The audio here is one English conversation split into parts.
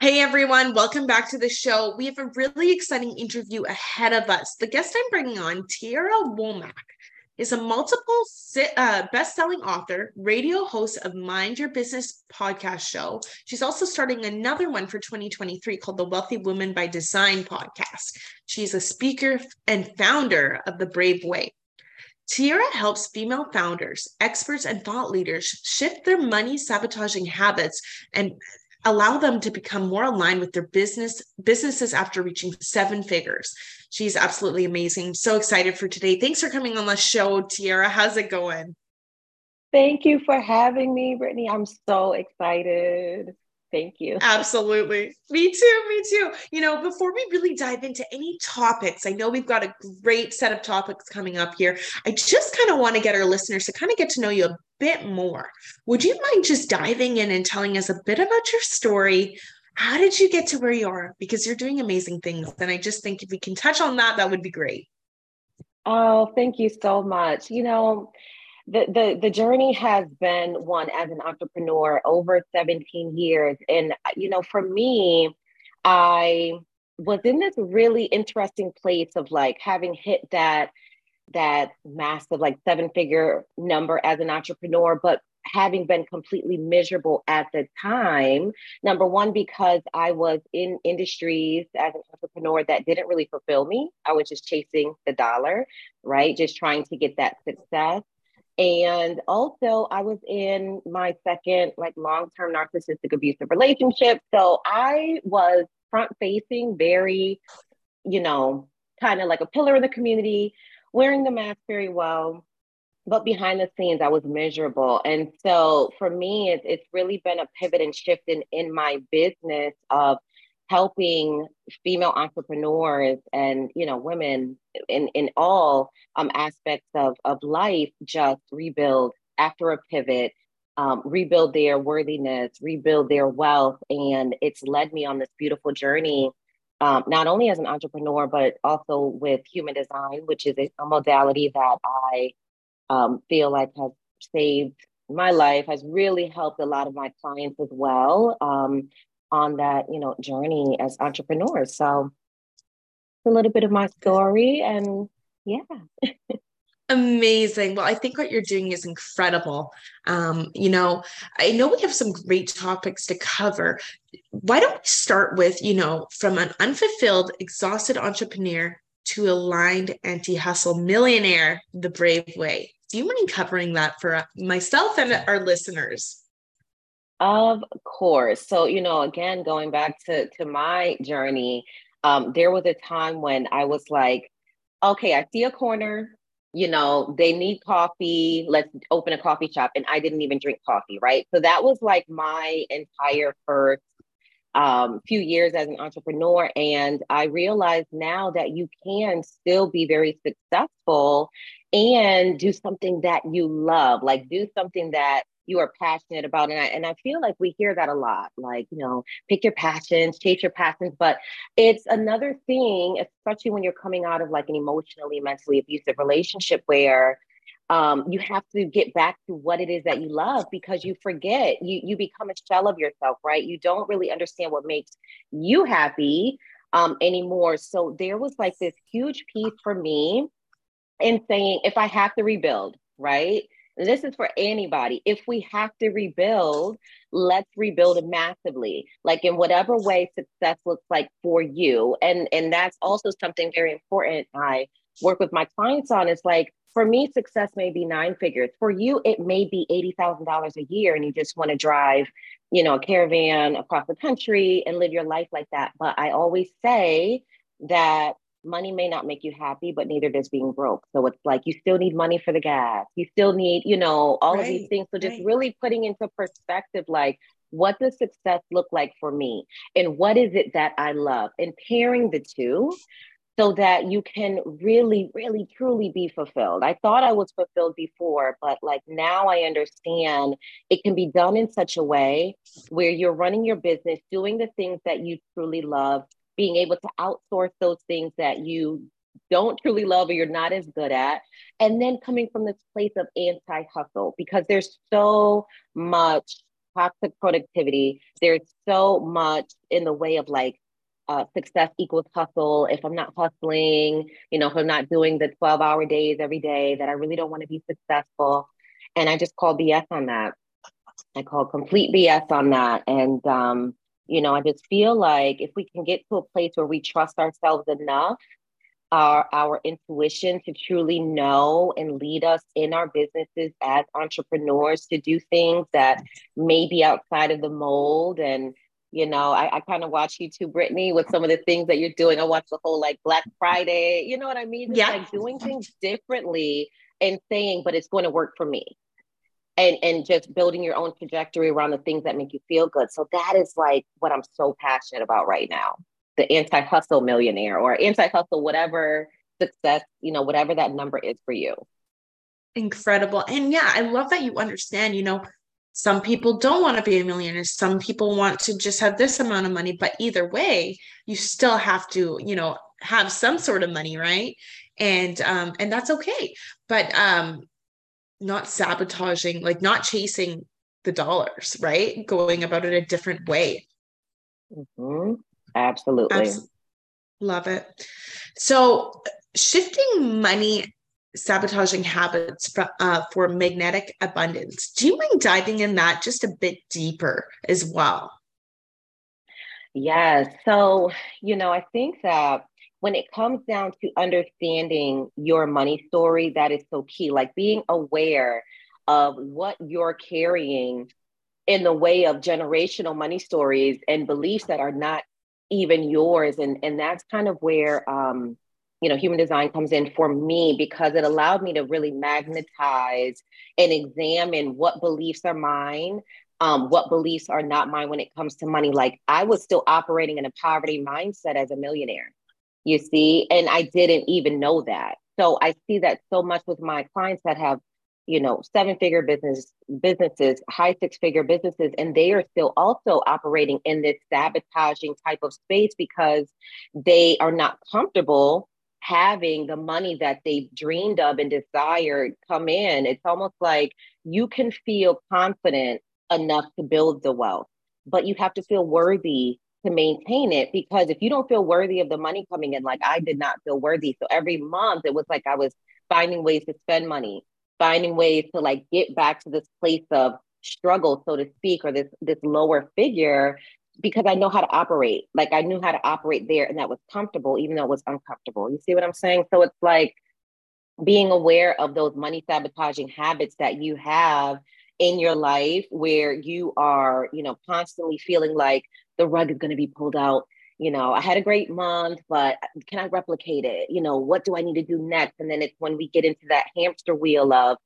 Hey everyone, welcome back to the show. We have a really exciting interview ahead of us. The guest I'm bringing on, Tierra Womack, is a multiple uh, best-selling author, radio host of Mind Your Business podcast show. She's also starting another one for 2023 called the Wealthy Woman by Design podcast. She's a speaker and founder of The Brave Way. Tierra helps female founders, experts, and thought leaders shift their money sabotaging habits and allow them to become more aligned with their business businesses after reaching seven figures. She's absolutely amazing. So excited for today. Thanks for coming on the show, Tierra. How's it going? Thank you for having me, Brittany. I'm so excited. Thank you. Absolutely. Me too. Me too. You know, before we really dive into any topics, I know we've got a great set of topics coming up here. I just kind of want to get our listeners to kind of get to know you a bit more. Would you mind just diving in and telling us a bit about your story? How did you get to where you are? Because you're doing amazing things. And I just think if we can touch on that, that would be great. Oh, thank you so much. You know, the, the the journey has been one as an entrepreneur over 17 years and you know for me i was in this really interesting place of like having hit that that massive like seven figure number as an entrepreneur but having been completely miserable at the time number one because i was in industries as an entrepreneur that didn't really fulfill me. I was just chasing the dollar right? Just trying to get that success. And also, I was in my second like long-term narcissistic abusive relationship. So I was front facing, very, you know, kind of like a pillar in the community, wearing the mask very well. But behind the scenes, I was miserable. And so for me, it's, it's really been a pivot and shift in, in my business of helping female entrepreneurs and you know women in in all um, aspects of of life just rebuild after a pivot um, rebuild their worthiness rebuild their wealth and it's led me on this beautiful journey um, not only as an entrepreneur but also with human design which is a, modality that i um, feel like has saved my life has really helped a lot of my clients as well um, on that you know journey as entrepreneurs. So a little bit of my story and yeah Amazing. Well, I think what you're doing is incredible. Um, you know, I know we have some great topics to cover. Why don't we start with, you know, from an unfulfilled, exhausted entrepreneur to aligned anti hustle millionaire, the brave way? Do you mind covering that for myself and our listeners? Of course. So, you know, again, going back to to my journey, um, there was a time when I was like, okay, I see a corner, you know, they need coffee, let's open a coffee shop. And I didn't even drink coffee, right? So that was like my entire first um, few years as an entrepreneur. And I realized now that you can still be very successful and do something that you love, like do something that you are passionate about. And I and I feel like we hear that a lot, like, you know, pick your passions, chase your passions. But it's another thing, especially when you're coming out of like an emotionally, mentally abusive relationship where um, you have to get back to what it is that you love because you forget you you become a shell of yourself right you don't really understand what makes you happy um, anymore so there was like this huge piece for me in saying if i have to rebuild right this is for anybody. If we have to rebuild, let's rebuild it massively, like in whatever way success looks like for you. And and that's also something very important. I work with my clients on. Is like for me, success may be nine figures. For you, it may be eighty thousand dollars a year, and you just want to drive, you know, a caravan across the country and live your life like that. But I always say that money may not make you happy, but neither does being broke. So it's like you still need money for the gas. You still need, you know, all right, of these things. So just right. really putting into perspective, like what does success look like for me? And what is it that I love? And pairing the two so that you can really, really, truly be fulfilled. I thought I was fulfilled before, but like now I understand it can be done in such a way where you're running your business, doing the things that you truly love, being able to outsource those things that you don't truly love or you're not as good at. And then coming from this place of anti hustle because there's so much toxic productivity. There's so much in the way of like uh, success equals hustle. If I'm not hustling, you know, if I'm not doing the 12 hour days every day, that I really don't want to be successful. And I just call BS on that. I call complete BS on that. And, um, you know, I just feel like if we can get to a place where we trust ourselves enough our our intuition to truly know and lead us in our businesses as entrepreneurs to do things that may be outside of the mold. And you know i, I kind of watch you too brittany with some of the things that you're doing. I watch the whole like black friday you know what i mean? Yeah like doing things differently and saying but it's going to work for me and and just building your own trajectory around the things that make you feel good. So that is like what i'm so passionate about right now. The anti-hustle millionaire or anti-hustle whatever success you know whatever that number is for you. Incredible. And yeah i love that you understand you know some people don't want to be a millionaire. Some people want to just have this amount of money but either way you still have to you know have some sort of money right? And um and that's okay. But um not sabotaging like not chasing the dollars right going about it a different way mm-hmm. Absolutely. Love it. So, shifting money sabotaging habits for, uh, for magnetic abundance. Do you mind diving in that just a bit deeper as well? Yes. So, you know, I think that when it comes down to understanding your money story, that is so key. Like being aware of what you're carrying in the way of generational money stories and beliefs that are not even yours. And and that's kind of where um you know human design comes in for me because it allowed me to really magnetize and examine what beliefs are mine um, what beliefs are not mine when it comes to money. Like i was still operating in a poverty mindset as a millionaire you see? And i didn't even know that. So i see that so much with my clients that have you know seven figure business businesses high six figure businesses and they are still also operating in this sabotaging type of space because they are not comfortable having the money that they've dreamed of and desired come in. It's almost like you can feel confident enough to build the wealth but you have to feel worthy to maintain it because if you don't feel worthy of the money coming in like i did not feel worthy so every month it was like i was finding ways to spend money finding ways to like get back to this place of struggle, so to speak, or this this lower figure because I know how to operate. Like I knew how to operate there and that was comfortable, even though it was uncomfortable. You see what I'm saying? So it's like being aware of those money sabotaging habits that you have in your life where you are, you know, constantly feeling like the rug is going to be pulled out you know, I had a great month, but can I replicate it? You know, what do I need to do next? And then it's when we get into that hamster wheel of,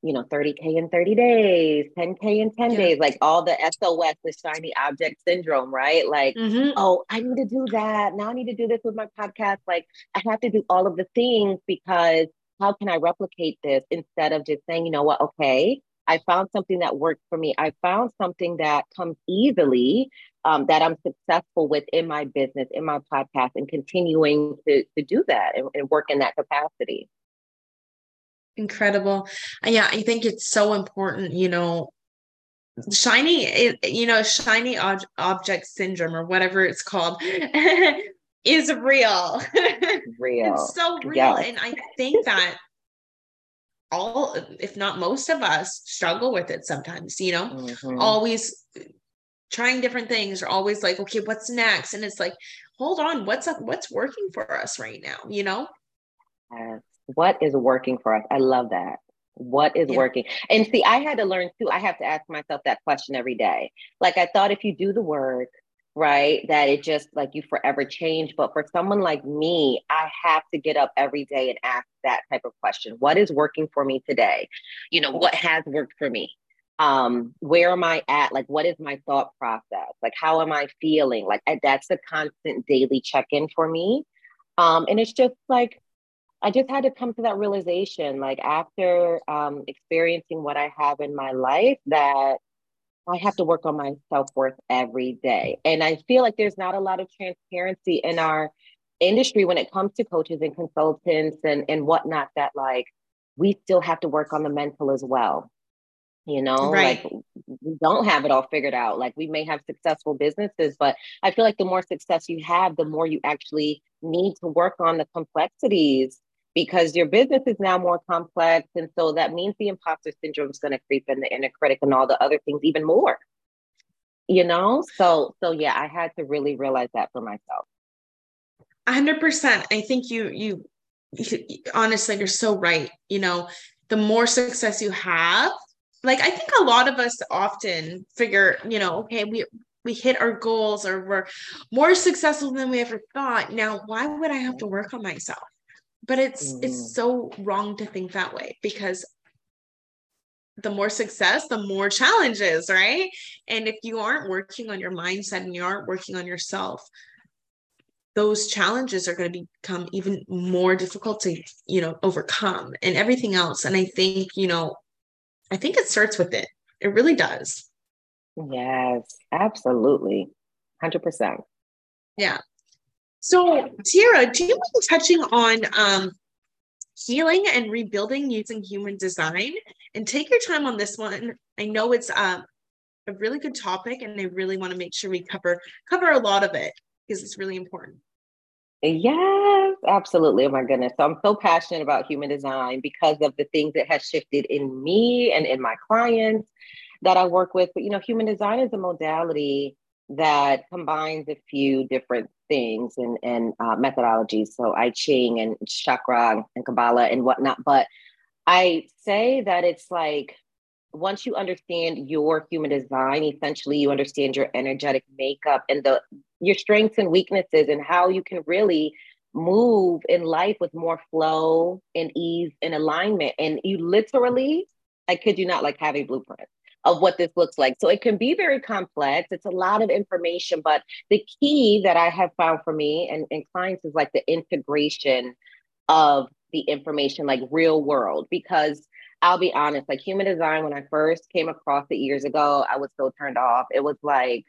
you know, 30K in 30 days, 10K in 10 yeah. days, like all the SOS, the shiny object syndrome, right? Like, mm-hmm. oh, I need to do that. Now I need to do this with my podcast. Like, I have to do all of the things because how can I replicate this instead of just saying, you know what, okay, I found something that worked for me. I found something that comes easily um, that I'm successful with in my business, in my podcast, and continuing to, to do that and, and work in that capacity. Incredible. Yeah, I think it's so important, you know, shiny, you know, shiny ob- object syndrome or whatever it's called. is real. Real. it's so real. Yes. And I think that all if not most of us struggle with it sometimes you know? Mm-hmm. always trying different things are always like okay what's next? And it's like hold on what's up what's working for us right now? You know? Yes. what is working for us? I love that. What is yeah. working? And see i had to learn too i have to ask myself that question every day. Like i thought if you do the work right? That it just like you forever change. But for someone like me i have to get up every day and ask that type of question. What is working for me today? You know what has worked for me? Um where am i at? Like what is my thought process? Like how am i feeling? Like that's a constant daily check-in for me. Um and it's just like i just had to come to that realization like after um experiencing what i have in my life that i have to work on my self-worth every day. And i feel like there's not a lot of transparency in our industry when it comes to coaches and consultants and and whatnot that like we still have to work on the mental as well you know? Right. like we don't have it all figured out. Like we may have successful businesses but i feel like the more success you have the more you actually need to work on the complexities because your business is now more complex and so that means the imposter syndrome is going to creep in the inner critic and all the other things even more. You know? So so yeah i had to really realize that for myself. 100% i think you you, you honestly you're so right. You know the more success you have like I think a lot of us often figure, you know, okay, we we hit our goals or we're more successful than we ever thought. Now, why would I have to work on myself? But it's mm. it's so wrong to think that way because the more success, the more challenges, right? And if you aren't working on your mindset and you aren't working on yourself, those challenges are going to become even more difficult to, you know, overcome and everything else. And I think, you know, I think it starts with it. It really does. Yes, absolutely. 100%. Yeah. So, Tierra, do you mind touching on um, healing and rebuilding using human design? And take your time on this one. I know it's uh, a really good topic, and I really want to make sure we cover cover a lot of it because it's really important. Yes, absolutely. Oh my goodness. So I'm so passionate about human design because of the things that has shifted in me and in my clients that I work with. But you know, human design is a modality that combines a few different things and, and uh, methodologies. So I Ching and chakra and Kabbalah and whatnot. But I say that it's like once you understand your human design, essentially you understand your energetic makeup and the your strengths and weaknesses and how you can really move in life with more flow and ease and alignment. And you literally, I kid you not, like have a blueprint of what this looks like. So it can be very complex. It's a lot of information, but the key that I have found for me and, and clients is like the integration of the information, like real world, because I'll be honest, like human design, when I first came across it years ago, I was so turned off. It was like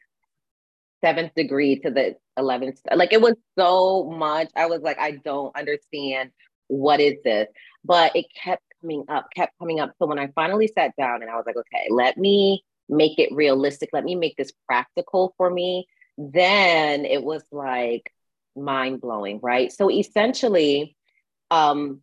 seventh degree to the 11th. Like it was so much. I was like, I don't understand what is this? But it kept coming up, kept coming up. So when I finally sat down and I was like, okay, let me make it realistic, let me make this practical for me, then it was like mind blowing, right? So essentially, um,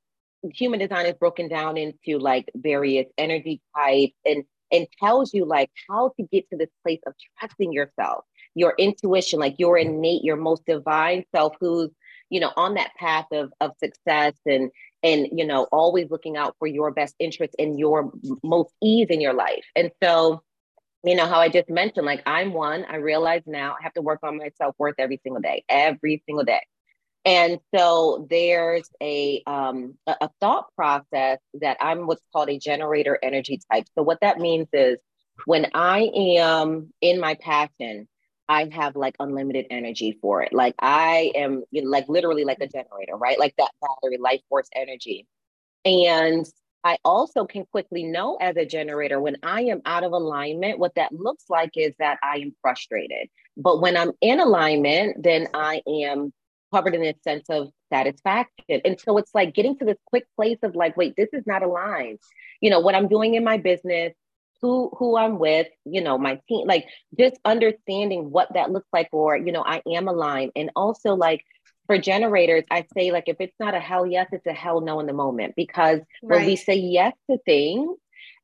human design is broken down into like various energy types and and tells you like how to get to this place of trusting yourself your intuition like your innate your most divine self who's you know on that path of of success and and you know always looking out for your best interest and your most ease in your life and so you know how i just mentioned like i'm one i realize now i have to work on my self-worth every single day every single day and so there's a, um, a thought process that I'm what's called a generator energy type. So what that means is when I am in my passion, I have like unlimited energy for it. Like I am you know, like literally like a generator, right? Like that battery, life force energy. And I also can quickly know as a generator when I am out of alignment, what that looks like is that I am frustrated. But when I'm in alignment, then I am covered in a sense of satisfaction. And so it's like getting to this quick place of like, wait, this is not aligned. You know, what I'm doing in my business, who who I'm with, you know, my team, like just understanding what that looks like, or you know, I am aligned. And also like for generators, I say like if it's not a hell yes, it's a hell no in the moment. Because right. when we say yes to things,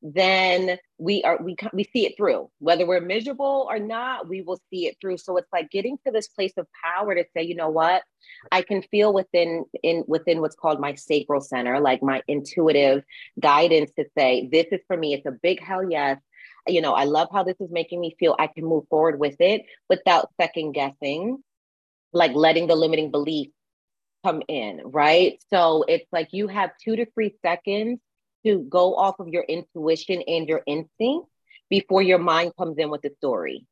then we are we we see it through. Whether we're miserable or not we will see it through. So it's like getting to this place of power to say you know what? I can feel within in within what's called my sacral center like my intuitive guidance to say this is for me. It's a big hell yes. You know i love how this is making me feel. I can move forward with it without second guessing like letting the limiting belief come in right? So it's like you have two to three seconds to go off of your intuition and your instinct before your mind comes in with the story.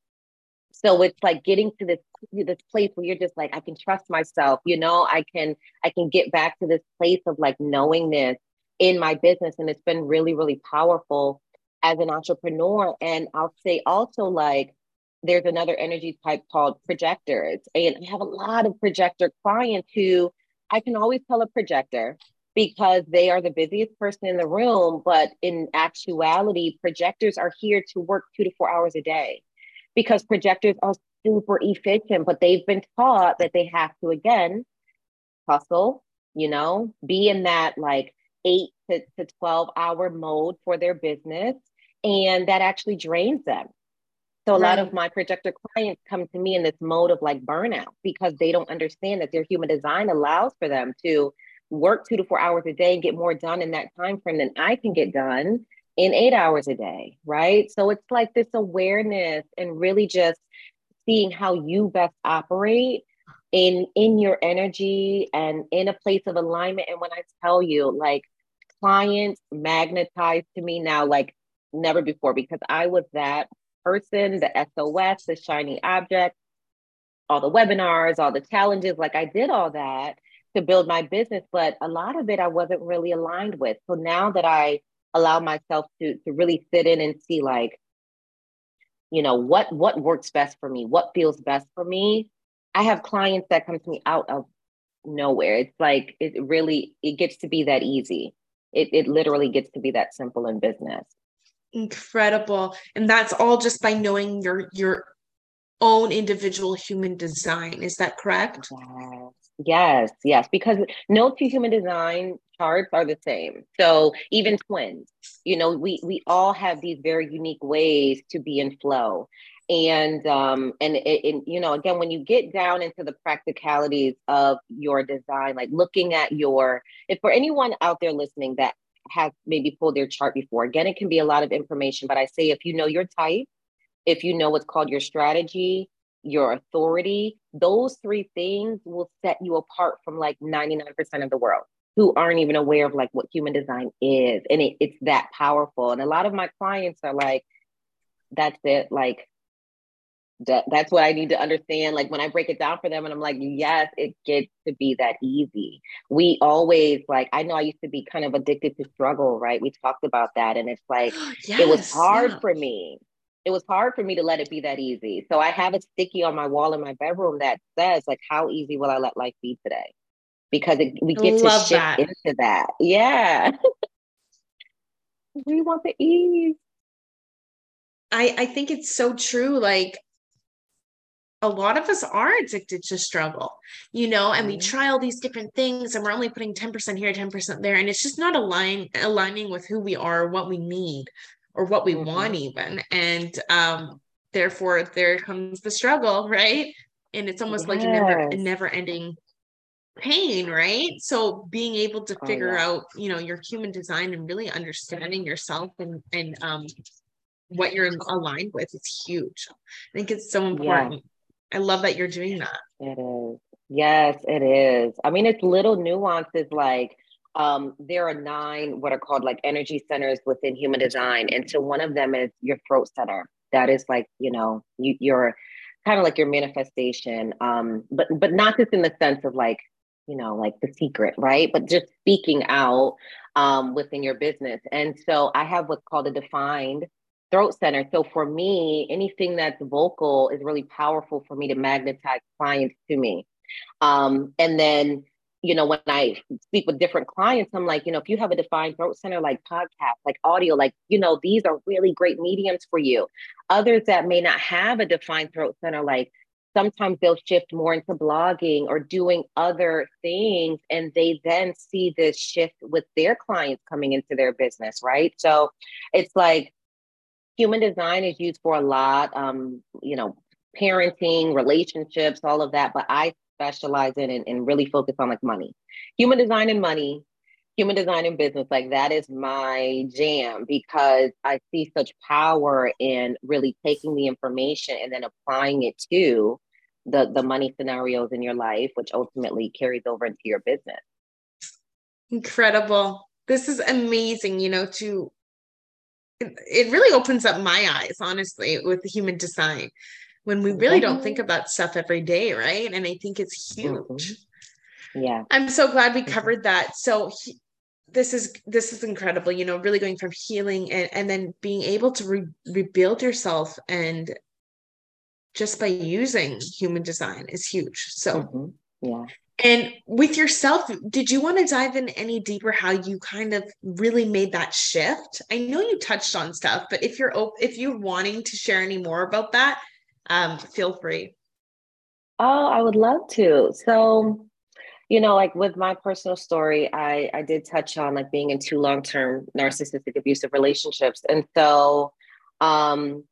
So it's like getting to this this place where you're just like, I can trust myself, you know, I can I can get back to this place of like knowingness in my business. And it's been really, really powerful as an entrepreneur. And I'll say also like there's another energy type called projectors. And I have a lot of projector clients who I can always tell a projector because they are the busiest person in the room. But in actuality, projectors are here to work two to four hours a day because projectors are super efficient, but they've been taught that they have to, again, hustle, you know, be in that like eight to, to 12 hour mode for their business. And that actually drains them. So a right. lot of my projector clients come to me in this mode of like burnout because they don't understand that their human design allows for them to work two to four hours a day and get more done in that time frame than I can get done in eight hours a day. Right. So it's like this awareness and really just seeing how you best operate in in your energy and in a place of alignment and when i tell you like clients magnetized to me now like never before because i was that person the sos the shiny object all the webinars all the challenges like i did all that to build my business but a lot of it i wasn't really aligned with so now that i allow myself to to really sit in and see like you know what what works best for me what feels best for me I have clients that come to me out of nowhere. It's like it really it gets to be that easy. It it literally gets to be that simple in business. Incredible. And that's all just by knowing your your own individual human design. Is that correct? Yes. Yes, yes, because no two human design charts are the same. So even twins, you know, we we all have these very unique ways to be in flow and um and it, it, you know again when you get down into the practicalities of your design like looking at your if for anyone out there listening that has maybe pulled their chart before again it can be a lot of information but i say if you know your type if you know what's called your strategy your authority those three things will set you apart from like 99% of the world who aren't even aware of like what human design is and it, it's that powerful and a lot of my clients are like that's it like that, that's what I need to understand. Like when I break it down for them, and I'm like, yes, it gets to be that easy. We always like, I know I used to be kind of addicted to struggle, right? We talked about that, and it's like yes, it was hard yeah. for me. It was hard for me to let it be that easy. So I have a sticky on my wall in my bedroom that says, like, how easy will I let life be today? Because it, we get to shift that. into that. Yeah. we want the ease. I, I think it's so true. Like a lot of us are addicted to struggle, you know, and we mm-hmm. try all these different things and we're only putting 10% here, 10% there. And it's just not align, aligning with who we are, what we need, or what we mm-hmm. want, even. And um, therefore, there comes the struggle, right? And it's almost yes. like a never, a never ending pain, right? So being able to oh, figure oh, yeah. out, you know, your human design and really understanding yourself and, and, um, what you're aligned with is huge. I think it's so important. Yeah I love that you're doing that. It is. Yes, it is. I mean, it's little nuances like um, there are nine what are called like energy centers within human design. And so one of them is your throat center. That is like, you know, you, you're kind of like your manifestation. Um, but but not just in the sense of like, you know, like the secret, right? But just speaking out um, within your business. And so I have what's called a defined throat center. So for me, anything that's vocal is really powerful for me to magnetize clients to me. Um, and then, you know, when I speak with different clients, I'm like, you know, if you have a defined throat center like podcast, like audio, like, you know, these are really great mediums for you. Others that may not have a defined throat center, like sometimes they'll shift more into blogging or doing other things and they then see this shift with their clients coming into their business right so it's like human design is used for a lot, um, you know, parenting, relationships, all of that. But I specialize in and, and really focus on like money, human design and money, human design and business. Like that is my jam because I see such power in really taking the information and then applying it to the the money scenarios in your life, which ultimately carries over into your business. Incredible. This is amazing, you know, to it really opens up my eyes, honestly, with human design when we really don't think about stuff every day, right? And I think it's huge. Mm-hmm. Yeah. I'm so glad we mm-hmm. covered that. So he, this is this is incredible, you know, really going from healing and, and then being able to re- rebuild yourself and just by using human design is huge. So mm-hmm. yeah. And with yourself, did you want to dive in any deeper how you kind of really made that shift? I know you touched on stuff, but if you're op- if you're wanting to share any more about that, um, feel free. Oh, I would love to. So, you know, like with my personal story, I I did touch on like being in two long term narcissistic abusive relationships, and so um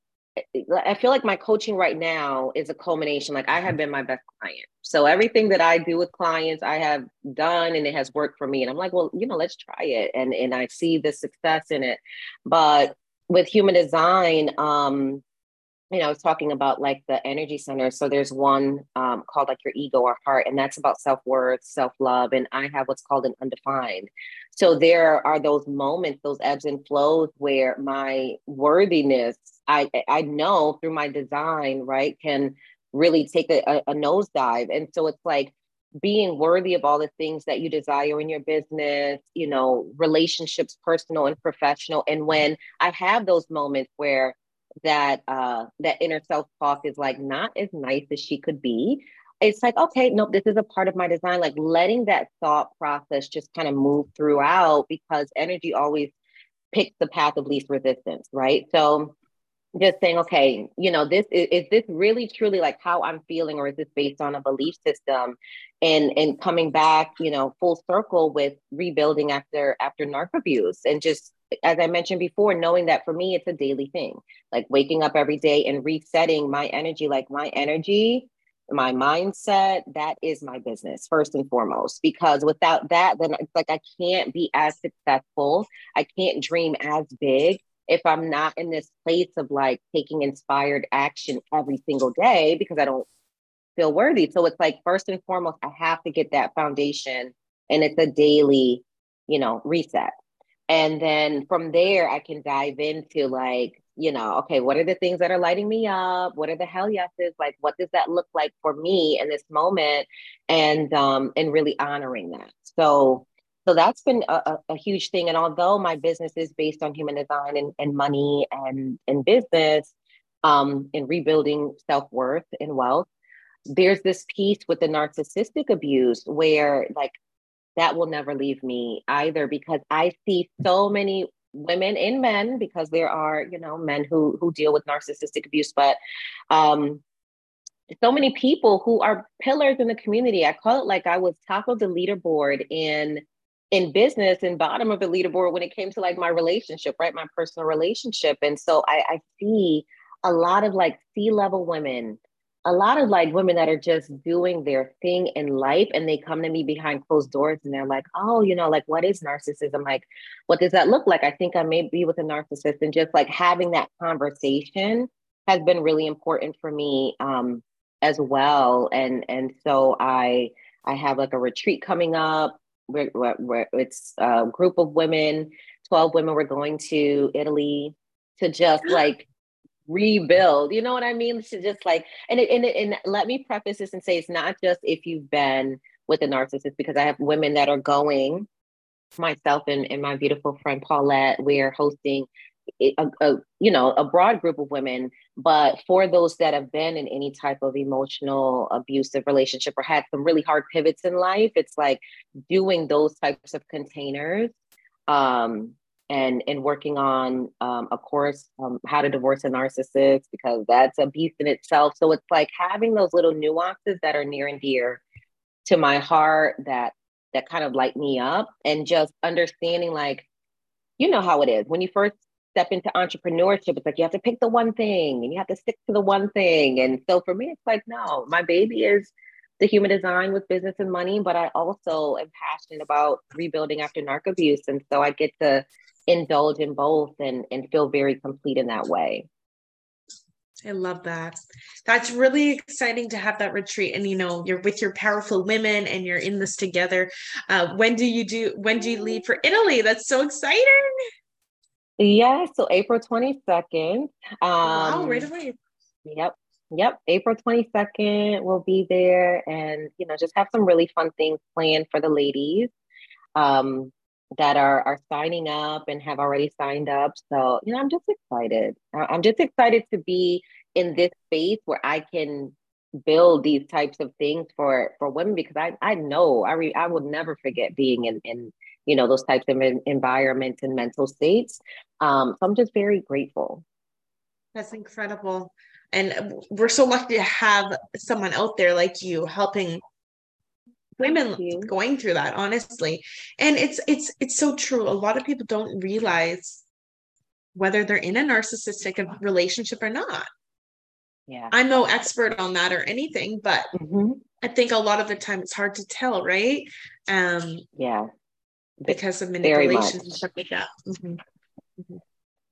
I feel like my coaching right now is a culmination. Like I have been my best client. So everything that I do with clients, I have done and it has worked for me. And I'm like, well, you know, let's try it. And and I see the success in it. But with human design, um, you know, I was talking about like the energy center. So there's one um, called like your ego or heart, and that's about self worth, self love. And I have what's called an undefined. So there are those moments, those ebbs and flows where my worthiness, I I know through my design, right, can really take a, a nosedive. And so it's like being worthy of all the things that you desire in your business, you know, relationships, personal and professional. And when I have those moments where that uh that inner self talk is like not as nice as she could be. It's like okay nope this is a part of my design. Like letting that thought process just kind of move throughout because energy always picks the path of least resistance right? So just saying okay you know this is, is this really truly like how i'm feeling or is this based on a belief system? And and coming back you know full circle with rebuilding after after narc abuse and just as I mentioned before, knowing that for me, it's a daily thing, like waking up every day and resetting my energy, like my energy, my mindset, that is my business first and foremost. Because without that, then it's like I can't be as successful. I can't dream as big if I'm not in this place of like taking inspired action every single day because I don't feel worthy. So it's like, first and foremost, I have to get that foundation and it's a daily, you know, reset. And then from there, I can dive into like, you know, okay, what are the things that are lighting me up? What are the hell yeses? Like, what does that look like for me in this moment? And um, and really honoring that. So so that's been a, a, huge thing. And although my business is based on human design and, and money and, and business, um, and rebuilding self-worth and wealth, there's this piece with the narcissistic abuse where like that will never leave me either because I see so many women and men because there are you know men who who deal with narcissistic abuse but um so many people who are pillars in the community. I call it like i was top of the leaderboard in in business and bottom of the leaderboard when it came to like my relationship right? My personal relationship. And so i i see a lot of like C level women a lot of like women that are just doing their thing in life and they come to me behind closed doors and they're like, oh, you know, like what is narcissism? Like, what does that look like? I think I may be with a narcissist and just like having that conversation has been really important for me um, as well. And and so I I have like a retreat coming up where, where, it's a group of women, 12 women, we're going to Italy to just like rebuild. You know what I mean? To just like, and it, and it, and let me preface this and say it's not just if you've been with a narcissist, because I have women that are going. Myself and, and my beautiful friend Paulette, we're hosting a, a, you know a broad group of women but for those that have been in any type of emotional abusive relationship or had some really hard pivots in life it's like doing those types of containers um, and and working on um, of course um, how to divorce a narcissist because that's a beast in itself. So it's like having those little nuances that are near and dear to my heart that that kind of light me up and just understanding like you know how it is. When you first step into entrepreneurship it's like you have to pick the one thing and you have to stick to the one thing. And so for me it's like no my baby is the human design with business and money but i also am passionate about rebuilding after narc abuse. And so i get to indulge in both and and feel very complete in that way I love that. That's really exciting to have that retreat. And you know, you're with your powerful women and you're in this together. Uh, when do you do when do you leave for Italy? That's so exciting. Yeah, so April 22nd. Um, wow, right away. Yep. Yep. April 22nd, we'll be there and, you know, just have some really fun things planned for the ladies um, that are, are signing up and have already signed up. So, you know, I'm just excited. I'm just excited to be in this space where I can build these types of things for for women because I I know I re, I would never forget being in in you know those types of environments and mental states. Um, so I'm just very grateful. That's incredible, and we're so lucky to have someone out there like you helping women going through that. Honestly, and it's it's it's so true. A lot of people don't realize whether they're in a narcissistic relationship or not yeah i'm no expert on that or anything but mm-hmm. i think a lot of the time it's hard to tell right um yeah because of manipulation and stuff like that mm-hmm. Mm-hmm.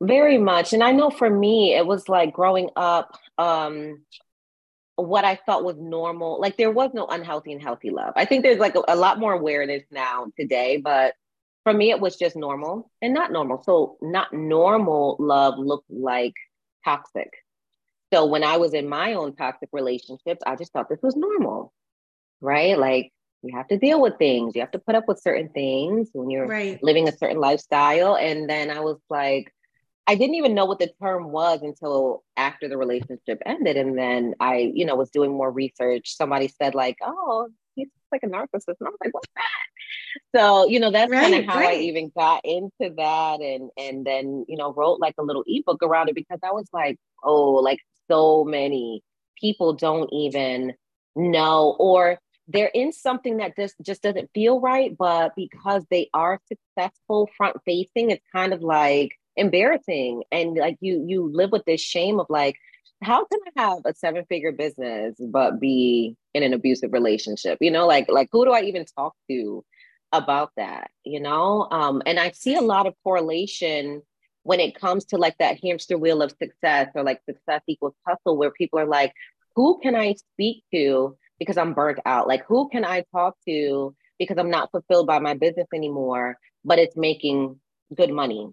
very much and i know for me it was like growing up um what I thought was normal. Like there was no unhealthy and healthy love. I think there's like a, a, lot more awareness now today, but for me, it was just normal and not normal. So, not normal love looked like toxic. So when I was in my own toxic relationships, I just thought this was normal, right? Like you have to deal with things, you have to put up with certain things when you're right. living a certain lifestyle. And then I was like, I didn't even know what the term was until after the relationship ended. And then I, you know, was doing more research. Somebody said, like, oh, he's like a narcissist. And I was like, what's that? So, you know, that's right, kind of how right. I even got into that and and then, you know, wrote like a little ebook around it because I was like, oh, like so many people don't even know or they're in something that just just doesn't feel right but because they are successful front facing it's kind of like embarrassing and like you you live with this shame of like how can i have a seven figure business but be in an abusive relationship you know like like who do i even talk to about that you know um and i see a lot of correlation when it comes to like that hamster wheel of success or like success equals hustle, where people are like, who can I speak to because I'm burnt out? Like, who can I talk to because I'm not fulfilled by my business anymore, but it's making good money?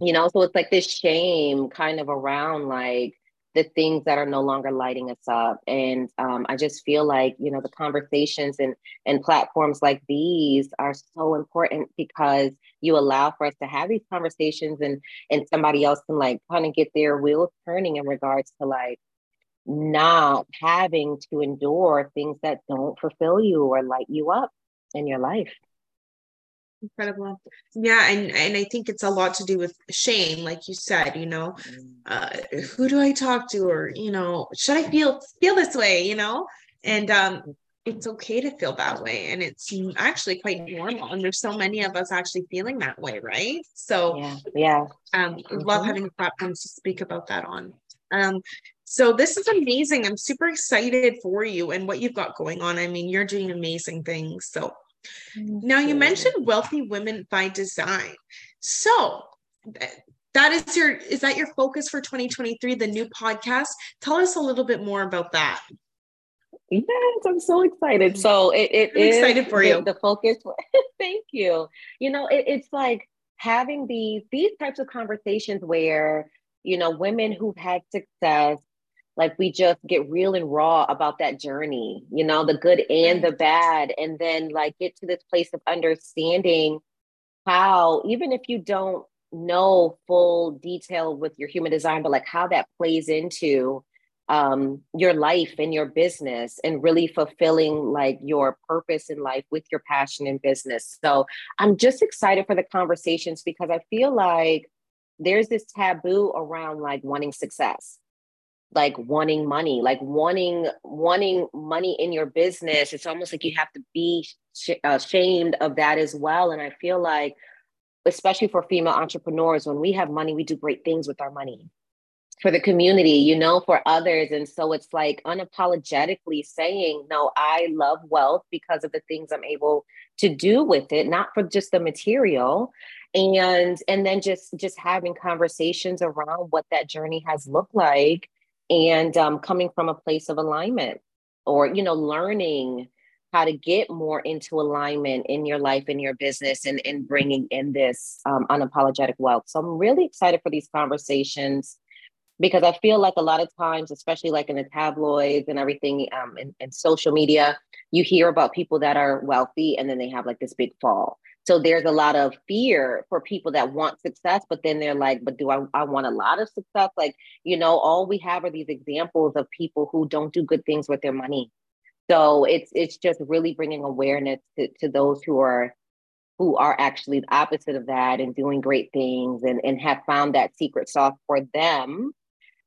You know, so it's like this shame kind of around like, the things that are no longer lighting us up. And um, I just feel like, you know, the conversations and, and platforms like these are so important because you allow for us to have these conversations and, and somebody else can like kind of get their wheels turning in regards to like not having to endure things that don't fulfill you or light you up in your life incredible. Yeah and and i think it's a lot to do with shame like you said you know mm. uh, who do i talk to? Or you know should i feel feel this way you know? And um it's okay to feel that way and it's actually quite normal and there's so many of us actually feeling that way right? So yeah yeah. um mm-hmm. love having platforms to speak about that on. Um so this is amazing. I'm super excited for you and what you've got going on. I mean you're doing amazing things. So now you mentioned wealthy women by design. So that is your is that your focus for 2023 the new podcast? Tell us a little bit more about that. Yes i'm so excited. So it, it I'm is excited for the, you. the focus. Thank you. You know it, it's like having these these types of conversations where you know women who've had success like we just get real and raw about that journey you know the good and the bad and then like get to this place of understanding how even if you don't know full detail with your human design but like how that plays into um, your life and your business and really fulfilling like your purpose in life with your passion in business. So i'm just excited for the conversations because i feel like there's this taboo around like wanting success like wanting money like wanting wanting money in your business. It's almost like you have to be sh- uh, ashamed of that as well. And i feel like especially for female entrepreneurs when we have money we do great things with our money for the community you know for others. And so it's like unapologetically saying no i love wealth because of the things i'm able to do with it not for just the material. And and then just just having conversations around what that journey has looked like and um, coming from a place of alignment or you know learning how to get more into alignment in your life, in your business, and in bringing in this um, unapologetic wealth. So I'm really excited for these conversations because I feel like a lot of times, especially like in the tabloids and everything, um, and, social media, you hear about people that are wealthy and then they have like this big fall. So there's a lot of fear for people that want success, but then they're like, but do I, I want a lot of success? Like, you know, all we have are these examples of people who don't do good things with their money. So it's it's just really bringing awareness to, to those who are who are actually the opposite of that and doing great things and, and have found that secret sauce for them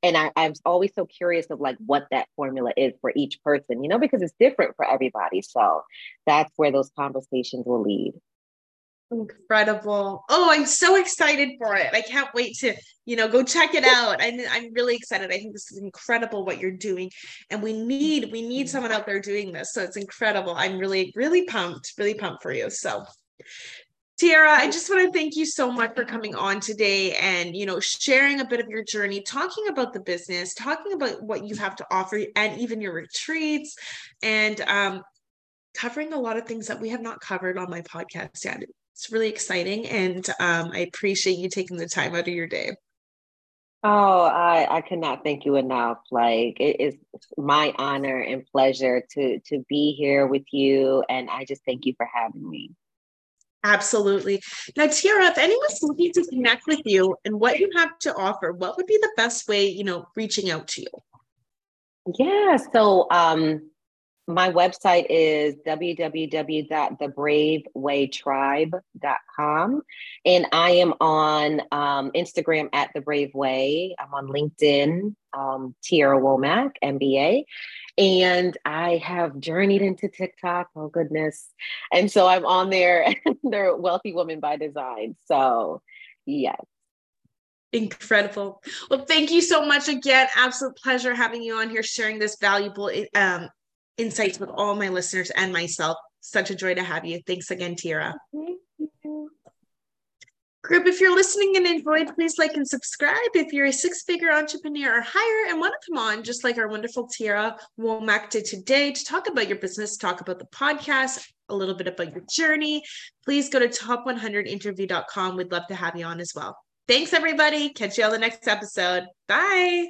and I, I'm always so curious of like what that formula is for each person, you know, because it's different for everybody. So that's where those conversations will lead. Incredible. Oh, I'm so excited for it. I can't wait to, you know, go check it out. I'm, I'm really excited. I think this is incredible what you're doing. And we need, we need someone out there doing this. So it's incredible. I'm really, really pumped, really pumped for you. So Tierra, I just want to thank you so much for coming on today and you know sharing a bit of your journey, talking about the business, talking about what you have to offer, and even your retreats, and um, covering a lot of things that we have not covered on my podcast yet. It's really exciting, and um, I appreciate you taking the time out of your day. Oh, I, I cannot thank you enough. Like it is my honor and pleasure to to be here with you, and I just thank you for having me. Absolutely. Now, Tierra, if anyone's looking to connect with you and what you have to offer, what would be the best way, you know, reaching out to you? Yeah. So um, my website is www.thebravewaytribe.com. And I am on um, Instagram at The Brave Way. I'm on LinkedIn, um, Tierra Womack, MBA. And I have journeyed into TikTok. Oh, goodness. And so I'm on there. They're wealthy woman by design. So, yes. Incredible. Well, thank you so much again. Absolute pleasure having you on here, sharing this valuable um, insights with all my listeners and myself. Such a joy to have you. Thanks again, Tierra. Group, if you're listening and enjoyed, please like and subscribe. If you're a six figure entrepreneur or higher and want to come on, just like our wonderful Tierra Womack did today, to talk about your business, talk about the podcast, a little bit about your journey, please go to top100interview.com. We'd love to have you on as well. Thanks, everybody. Catch you on the next episode. Bye.